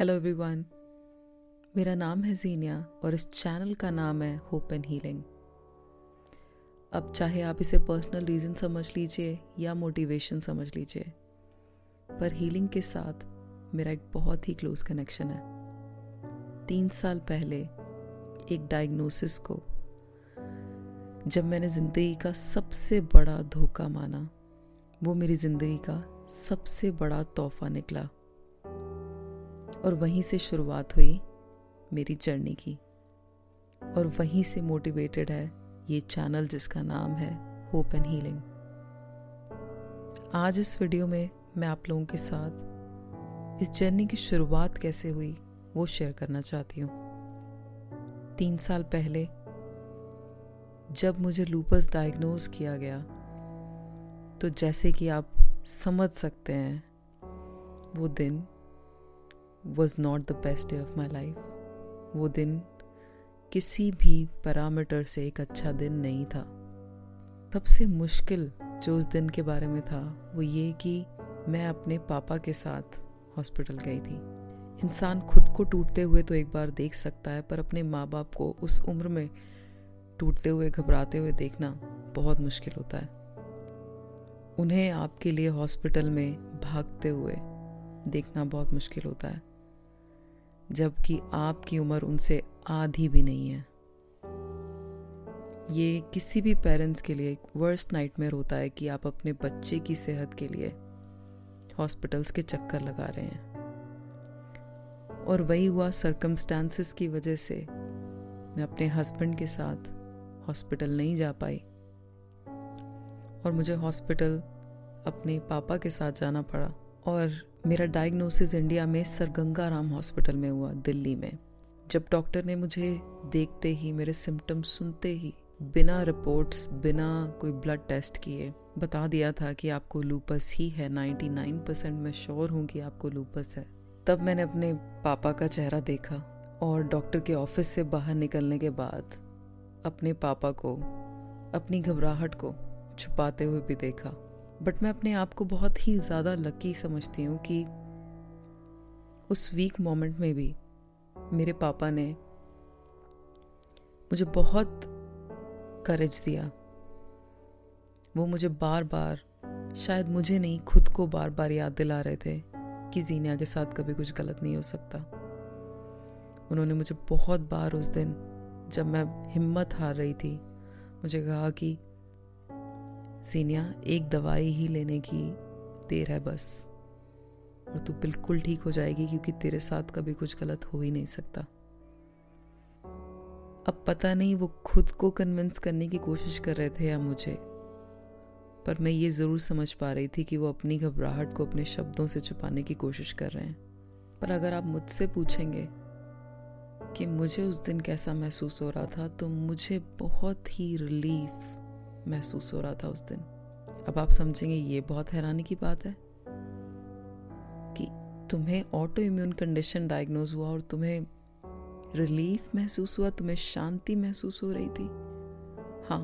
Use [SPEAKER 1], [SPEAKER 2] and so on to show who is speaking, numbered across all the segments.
[SPEAKER 1] Hello everyone मेरा नाम है जीनिया और इस चैनल का नाम है होप एंड हीलिंग अब चाहे आप इसे पर्सनल रीज़न समझ लीजिए या मोटिवेशन समझ लीजिए, पर हीलिंग के साथ मेरा एक बहुत ही क्लोज कनेक्शन है. तीन साल पहले एक डायग्नोसिस को, जब मैंने ज़िंदगी का सबसे बड़ा धोखा माना, वो मेरी ज़िंदगी का सबसे बड़ा तोहफा निकला। और वहीं से शुरुआत हुई मेरी जर्नी की। और वहीं से मोटिवेटेड है ये चैनल जिसका नाम है होप एंड हीलिंग। आज इस वीडियो में मैं आप लोगों के साथ इस जर्नी की शुरुआत कैसे हुई वो शेयर करना चाहती हूँ। तीन साल पहले जब मुझे लूपस डायग्नोज किया गया तो जैसे कि आप समझ सकते हैं, वो दिन was not the best day of my life वो दिन किसी भी पैरामीटर से एक अच्छा दिन नहीं था। सबसे मुश्किल जो उस दिन के बारे में था, वो ये कि मैं अपने पापा के साथ हॉस्पिटल गई थी। इंसान खुद को टूटते हुए तो एक बार देख सकता है, पर अपने माँ बाप को उस उम्र में टूटते हुए, घबराते हुए देखना बहुत मुश्किल होता है। उन्हें आपके लिए हॉस्पिटल में भागते हुए देखना बहुत मुश्किल होता है। जबकि आपकी उम्र उनसे आधी भी नहीं है। ये किसी भी पेरेंट्स के लिए एक वर्स्ट नाइटमेयर होता है कि आप अपने बच्चे की सेहत के लिए हॉस्पिटल्स के चक्कर लगा रहे हैं। और वही हुआ सरकमस्टांसिस की वजह से मैं अपने हस्बैंड के साथ हॉस्पिटल नहीं जा पाई। और मुझे हॉस्पिटल अपने पापा के साथ जाना पड़ा। और मेरा डायग्नोसिस इंडिया में सरगंगा राम हॉस्पिटल में हुआ, दिल्ली में। जब डॉक्टर ने मुझे देखते ही, मेरे सिम्टम्स सुनते ही, बिना रिपोर्ट्स बिना कोई ब्लड टेस्ट किए, बता दिया था कि आपको लूपस ही है। 99 परसेंट मैं श्योर हूँ कि आपको लूपस है। तब मैंने अपने पापा का चेहरा देखा और डॉक्टर के ऑफ़िस से बाहर निकलने के बाद अपने पापा को, अपनी घबराहट को छुपाते हुए भी देखा। बट मैं अपने आप को बहुत ही ज़्यादा लकी समझती हूँ कि उस वीक मोमेंट में भी मेरे पापा ने मुझे बहुत करेज दिया। वो मुझे बार बार शायद मुझे नहीं, खुद को बार बार याद दिला रहे थे कि जीनिया के साथ कभी कुछ गलत नहीं हो सकता। उन्होंने मुझे बहुत बार उस दिन जब मैं हिम्मत हार रही थी, मुझे कहा कि सीनिया, एक दवाई ही लेने की देर है बस। और तू बिल्कुल ठीक हो जाएगी क्योंकि तेरे साथ कभी कुछ गलत हो ही नहीं सकता। अब पता नहीं वो खुद को कन्विंस करने की कोशिश कर रहे थे या मुझे, पर मैं ये ज़रूर समझ पा रही थी कि वो अपनी घबराहट को अपने शब्दों से छुपाने की कोशिश कर रहे हैं। पर अगर आप मुझसे पूछेंगे कि मुझे उस दिन कैसा महसूस हो रहा था तो मुझे बहुत ही रिलीफ महसूस हो रहा था उस दिन। अब आप समझेंगे, ये बहुत हैरानी की बात है कि तुम्हें ऑटो इम्यून कंडीशन डायग्नोज हुआ और तुम्हें रिलीफ महसूस हुआ, तुम्हें शांति महसूस हो रही थी। हाँ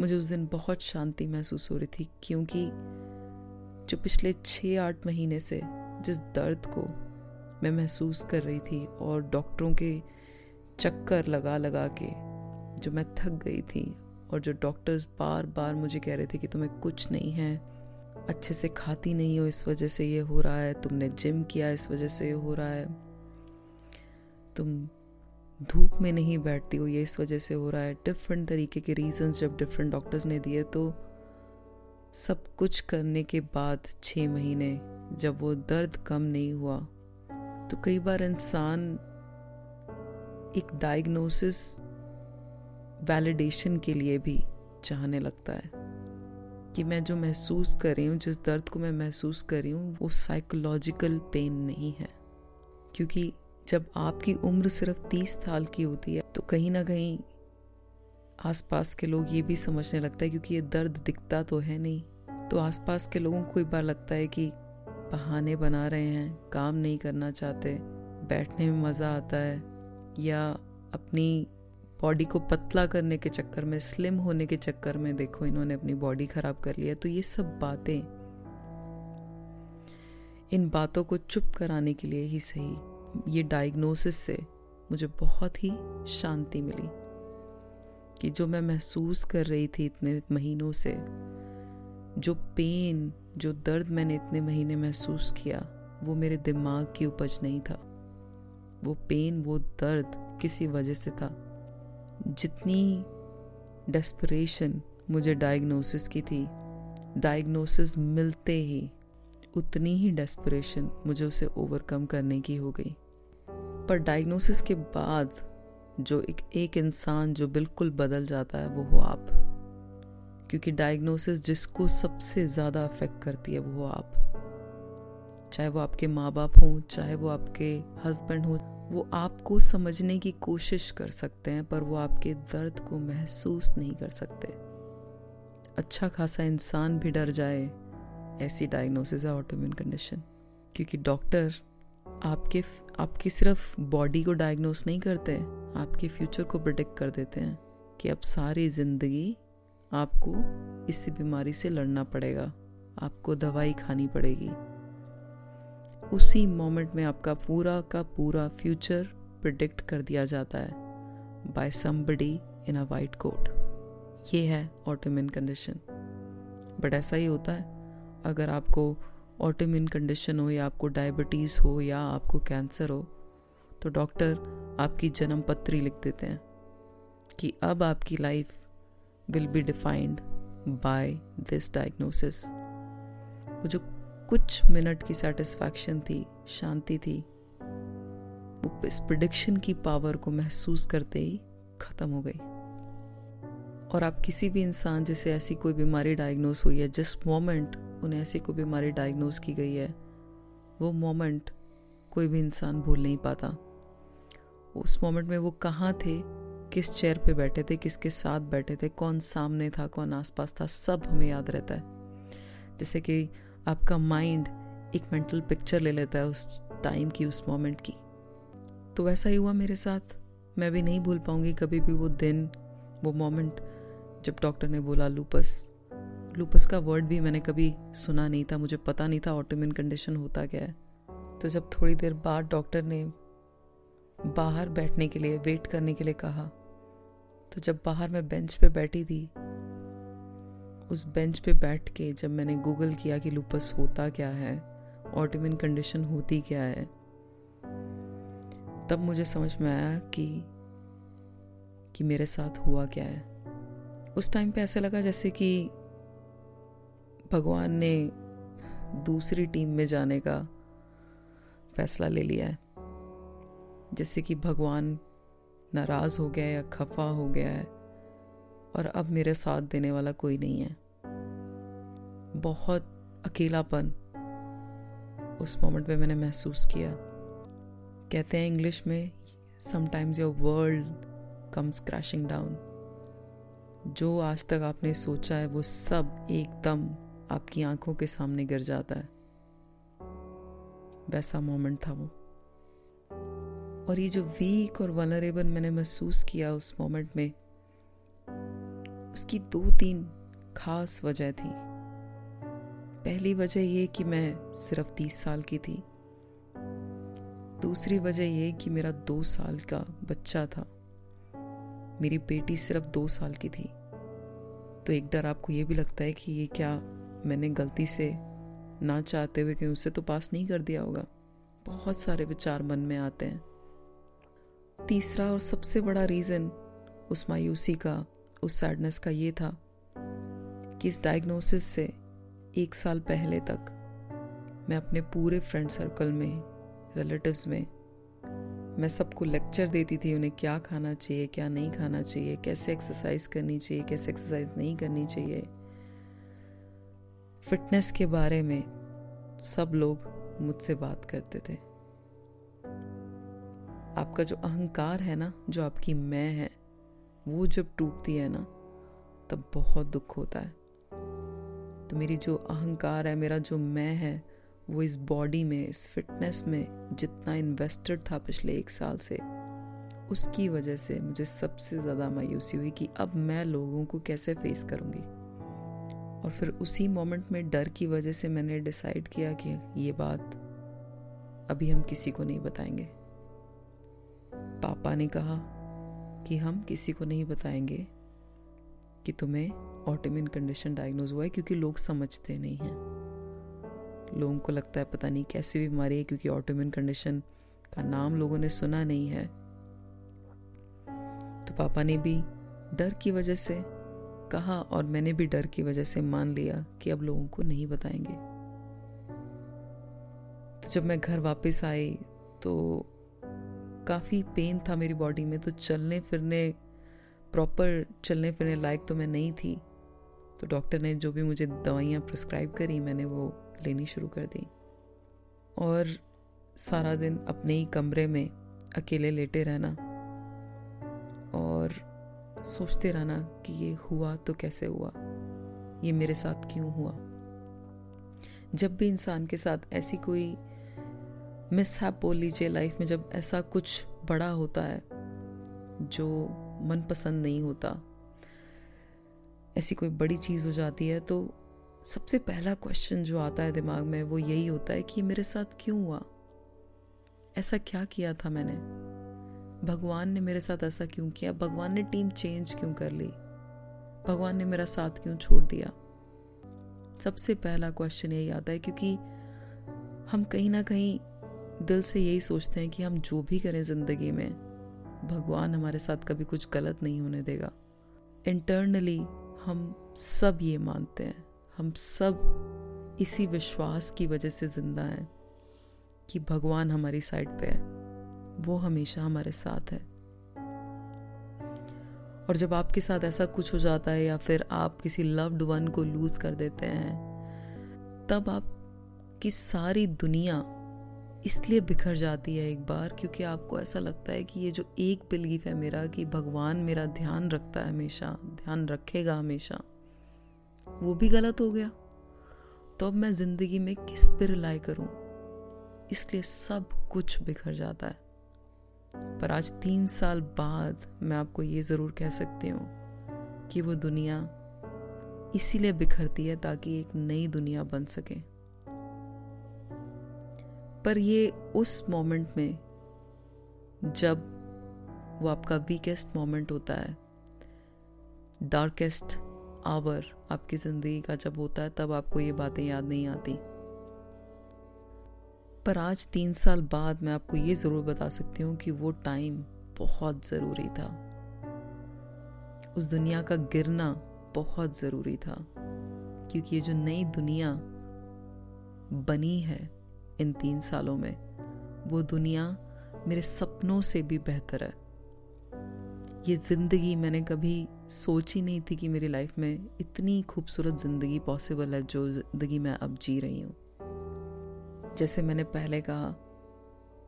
[SPEAKER 1] मुझे उस दिन बहुत शांति महसूस हो रही थी, क्योंकि जो पिछले छः आठ महीने से जिस दर्द को मैं महसूस कर रही थी और डॉक्टरों के चक्कर लगा लगा के जो मैं थक गई थी और जो डॉक्टर्स बार बार मुझे कह रहे थे कि तुम्हें कुछ नहीं है, अच्छे से खाती नहीं हो इस वजह से ये हो रहा है, तुमने जिम किया इस वजह से ये हो रहा है। तुम धूप में नहीं बैठती हो, ये इस वजह से हो रहा है। डिफरेंट तरीके के रीजंस जब डिफरेंट डॉक्टर्स ने दिए तो सब कुछ करने के बाद छः महीने जब वो दर्द कम नहीं हुआ तो कई बार इंसान एक डायग्नोसिस वैलिडेशन के लिए भी चाहने लगता है कि मैं जो महसूस कर रही हूँ, जिस दर्द को मैं महसूस कर रही हूँ, वो साइकोलॉजिकल पेन नहीं है। क्योंकि जब आपकी उम्र सिर्फ़ तीस साल की होती है तो कहीं ना कहीं आसपास के लोग ये भी समझने लगता है, क्योंकि ये दर्द दिखता तो है नहीं। तो आसपास के लोगों को एक बार लगता है कि बहाने बना रहे हैं, काम नहीं करना चाहते, बैठने में मज़ा आता है, या अपनी बॉडी को पतला करने के चक्कर में स्लिम होने के चक्कर में देखो इन्होंने अपनी बॉडी खराब कर लिया तो ये सब बातें, इन बातों को चुप कराने के लिए ही सही। ये डायग्नोसिस से मुझे बहुत ही शांति मिली कि जो मैं महसूस कर रही थी इतने महीनों से, जो पेन जो दर्द मैंने इतने महीने महसूस किया, वो मेरे दिमाग की उपज नहीं था। वो पेन वो दर्द किसी वजह से था। जितनी डेस्परेशन मुझे डायग्नोसिस की थी डायग्नोसिस मिलते ही उतनी ही डेस्परेशन मुझे उसे ओवरकम करने की हो गई। पर डायग्नोसिस के बाद जो एक एक इंसान जो बिल्कुल बदल जाता है वो हो आप। क्योंकि डायग्नोसिस जिसको सबसे ज़्यादा अफेक्ट करती है वो हो आप। चाहे वो आपके माँ बाप हों, चाहे वो आपके हस्बैंड हो वो आपको समझने की कोशिश कर सकते हैं, पर वो आपके दर्द को महसूस नहीं कर सकते। अच्छा खासा इंसान भी डर जाए, ऐसी डायग्नोसिस है ऑटोम्यून कंडीशन क्योंकि डॉक्टर आपके आपकी सिर्फ़ बॉडी को डायग्नोस नहीं करते, आपके फ्यूचर को प्रिडिक्ट कर देते हैं कि अब सारी ज़िंदगी आपको इस बीमारी से लड़ना पड़ेगा, आपको दवाई खानी पड़ेगी। उसी मोमेंट में आपका पूरा का पूरा फ्यूचर प्रिडिक्ट कर दिया जाता है by somebody in a white coat ये है ऑटोमिन कंडीशन बट ऐसा ही होता है। अगर आपको ऑटोमिन कंडीशन हो या आपको डायबिटीज़ हो या आपको कैंसर हो तो डॉक्टर आपकी जन्म पत्री लिख देते हैं कि अब आपकी life will be defined by this diagnosis वो जो कुछ मिनट की सेटिस्फैक्शन थी, शांति थी। वो इस प्रिडिक्शन की पावर को महसूस करते ही ख़त्म हो गई। और आप किसी भी इंसान जिसे ऐसी कोई बीमारी डायग्नोस हुई है, जिस मोमेंट उन्हें ऐसी कोई बीमारी डायग्नोस की गई है, वो मोमेंट कोई भी इंसान भूल नहीं पाता। उस मोमेंट में वो कहाँ थे, किस चेयर पे बैठे थे, किसके साथ बैठे थे, कौन सामने था, कौन आसपास था, सब हमें याद रहता है। जैसे कि आपका माइंड एक मेंटल पिक्चर ले लेता है उस टाइम की, उस मोमेंट की। तो वैसा ही हुआ मेरे साथ। मैं भी नहीं भूल पाऊँगी कभी भी वो दिन, वो मोमेंट जब डॉक्टर ने बोला लूपस लूपस का वर्ड भी मैंने कभी सुना नहीं था, मुझे पता नहीं था ऑटोमिन कंडीशन होता क्या है। तो जब थोड़ी देर बाद डॉक्टर ने बाहर बैठने के लिए वेट करने के लिए कहा तो जब बाहर मैं बेंच पे बैठी थी उस बेंच पे बैठ के जब मैंने गूगल किया कि लूपस होता क्या है ऑटोमिन कंडीशन होती क्या है, तब मुझे समझ में आया कि कि मेरे साथ हुआ क्या है। उस टाइम पे ऐसे लगा जैसे कि भगवान ने दूसरी टीम में जाने का फैसला ले लिया है। जैसे कि भगवान नाराज़ हो गया है या खफा हो गया है और अब मेरे साथ देने वाला कोई नहीं है। बहुत अकेलापन उस मोमेंट पे मैंने महसूस किया। कहते हैं इंग्लिश में sometimes your world comes crashing down जो आज तक आपने सोचा है, वो सब एकदम आपकी आँखों के सामने गिर जाता है। वैसा मोमेंट था वो। और ये जो वीक और वनरेबल मैंने महसूस किया उस मोमेंट में उसकी दो तीन खास वजह थी। पहली वजह ये कि मैं सिर्फ़ तीस साल की थी। दूसरी वजह ये कि मेरा दो साल का बच्चा था। मेरी बेटी सिर्फ़ दो साल की थी। तो एक डर आपको ये भी लगता है कि ये क्या मैंने गलती से ना चाहते हुए कि उसे तो पास नहीं कर दिया होगा? बहुत सारे विचार मन में आते हैं। तीसरा और सबसे बड़ा रीज़न उस मायूसी का उस सैडनेस का ये था कि इस डायग्नोसिस से एक साल पहले तक मैं अपने पूरे फ्रेंड सर्कल में, रिलेटिव्स में, मैं सबको लेक्चर देती थी उन्हें क्या खाना चाहिए, क्या नहीं खाना चाहिए, कैसे एक्सरसाइज करनी चाहिए, कैसे एक्सरसाइज नहीं करनी चाहिए। फिटनेस के बारे में सब लोग मुझसे बात करते थे। आपका जो अहंकार है ना, जो आपकी मैं है वो जब टूटती है ना, तब बहुत दुख होता है। तो मेरी जो अहंकार है, मेरा जो मैं है, वो इस बॉडी में, इस फिटनेस में जितना इन्वेस्टेड था पिछले एक साल से, उसकी वजह से मुझे सबसे ज़्यादा मायूसी हुई कि अब मैं लोगों को कैसे फेस करूँगी। और फिर उसी मोमेंट में डर की वजह से मैंने डिसाइड किया कि ये बात अभी हम किसी को नहीं बताएँगे। पापा ने कहा कि हम किसी को नहीं बताएँगे कि तुम्हें ऑटोमिन कंडीशन डायग्नोज हुआ है क्योंकि लोग समझते नहीं हैं। लोगों को लगता है पता नहीं कैसी बीमारी है क्योंकि ऑटोमिन कंडीशन का नाम लोगों ने सुना नहीं है। तो पापा ने भी डर की वजह से कहा और मैंने भी डर की वजह से मान लिया कि अब लोगों को नहीं बताएँगे। तो जब मैं घर वापस आई तो काफ़ी पेन था मेरी बॉडी में तो चलने फिरने प्रॉपर चलने फिरने लायक तो मैं नहीं थी। तो डॉक्टर ने जो भी मुझे दवाइयाँ प्रिस्क्राइब करी, मैंने वो लेनी शुरू कर दी। और सारा दिन अपने ही कमरे में अकेले लेटे रहना और सोचते रहना कि ये हुआ तो कैसे हुआ? ये मेरे साथ क्यों हुआ? जब भी इंसान के साथ ऐसी कोई मिस हैप बोल लीजिए लाइफ में जब ऐसा कुछ बड़ा होता है, जो मनपसंद नहीं होता। ऐसी कोई बड़ी चीज़ हो जाती है तो सबसे पहला क्वेश्चन जो आता है दिमाग में, वो यही होता है कि मेरे साथ क्यों हुआ? ऐसा क्या किया था मैंने? भगवान ने मेरे साथ ऐसा क्यों किया? भगवान ने टीम चेंज क्यों कर ली? भगवान ने मेरा साथ क्यों छोड़ दिया? सबसे पहला क्वेश्चन यही आता है, क्योंकि हम कहीं ना कहीं दिल से यही सोचते हैं कि हम जो भी करें ज़िंदगी में, भगवान हमारे साथ कभी कुछ गलत नहीं होने देगा। इंटरनली हम सब ये मानते हैं। हम सब इसी विश्वास की वजह से ज़िंदा हैं कि भगवान हमारी साइड पे है। वो हमेशा हमारे साथ है। और जब आपके साथ ऐसा कुछ हो जाता है या फिर आप किसी लव्ड वन को लूज कर देते हैं, तब आपकी सारी दुनिया इसलिए बिखर जाती है एक बार, क्योंकि आपको ऐसा लगता है कि ये जो एक बिलीफ है मेरा, कि भगवान मेरा ध्यान रखता है हमेशा, ध्यान रखेगा हमेशा, वो भी गलत हो गया। तो अब मैं ज़िंदगी में किस पर रिलाई करूँ? इसलिए सब कुछ बिखर जाता है। पर आज तीन साल बाद मैं आपको ये ज़रूर कह सकती हूँ कि वो दुनिया इसीलिए बिखरती है ताकि एक नई दुनिया बन सके। पर ये उस मोमेंट में जब वो आपका वीकेस्ट मोमेंट होता है डार्केस्ट आवर आपकी ज़िंदगी का जब होता है, तब आपको ये बातें याद नहीं आती। पर आज तीन साल बाद मैं आपको ये ज़रूर बता सकती हूँ कि वो टाइम बहुत ज़रूरी था। उस दुनिया का गिरना बहुत ज़रूरी था, क्योंकि ये जो नई दुनिया बनी है इन तीन सालों में। वो दुनिया मेरे सपनों से भी बेहतर है। ये ज़िंदगी मैंने कभी सोची नहीं थी कि मेरी लाइफ में इतनी खूबसूरत ज़िंदगी पॉसिबल है जो ज़िंदगी मैं अब जी रही हूँ। जैसे मैंने पहले कहा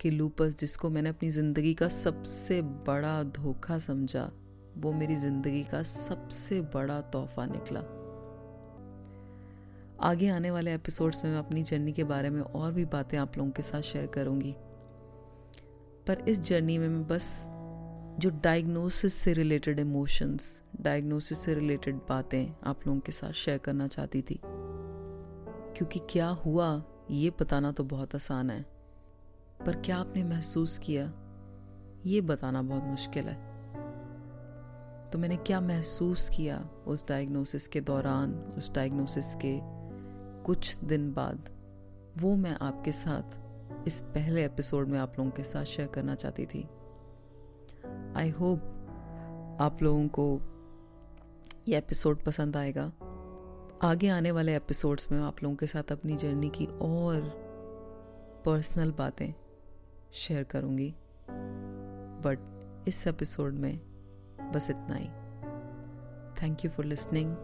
[SPEAKER 1] कि लूपस जिसको मैंने अपनी ज़िंदगी का सबसे बड़ा धोखा समझा, वो मेरी ज़िंदगी का सबसे बड़ा तोहफा निकला। आगे आने वाले एपिसोड्स में मैं अपनी जर्नी के बारे में और भी बातें आप लोगों के साथ शेयर करूँगी। पर इस जर्नी में मैं बस जो डायग्नोसिस से रिलेटेड इमोशंस डायग्नोसिस से रिलेटेड बातें आप लोगों के साथ शेयर करना चाहती थी। क्योंकि क्या हुआ, ये बताना तो बहुत आसान है। पर क्या आपने महसूस किया? ये बताना बहुत मुश्किल है। तो मैंने क्या महसूस किया उस डायग्नोसिस के दौरान, उस डायग्नोसिस के कुछ दिन बाद वो मैं आपके साथ इस पहले एपिसोड में आप लोगों के साथ शेयर करना चाहती थी। आई होप आप लोगों को ये एपिसोड पसंद आएगा। आगे आने वाले एपिसोड्स में आप लोगों के साथ अपनी जर्नी की और पर्सनल बातें शेयर करूँगी। बट इस एपिसोड में बस इतना ही। Thank you for listening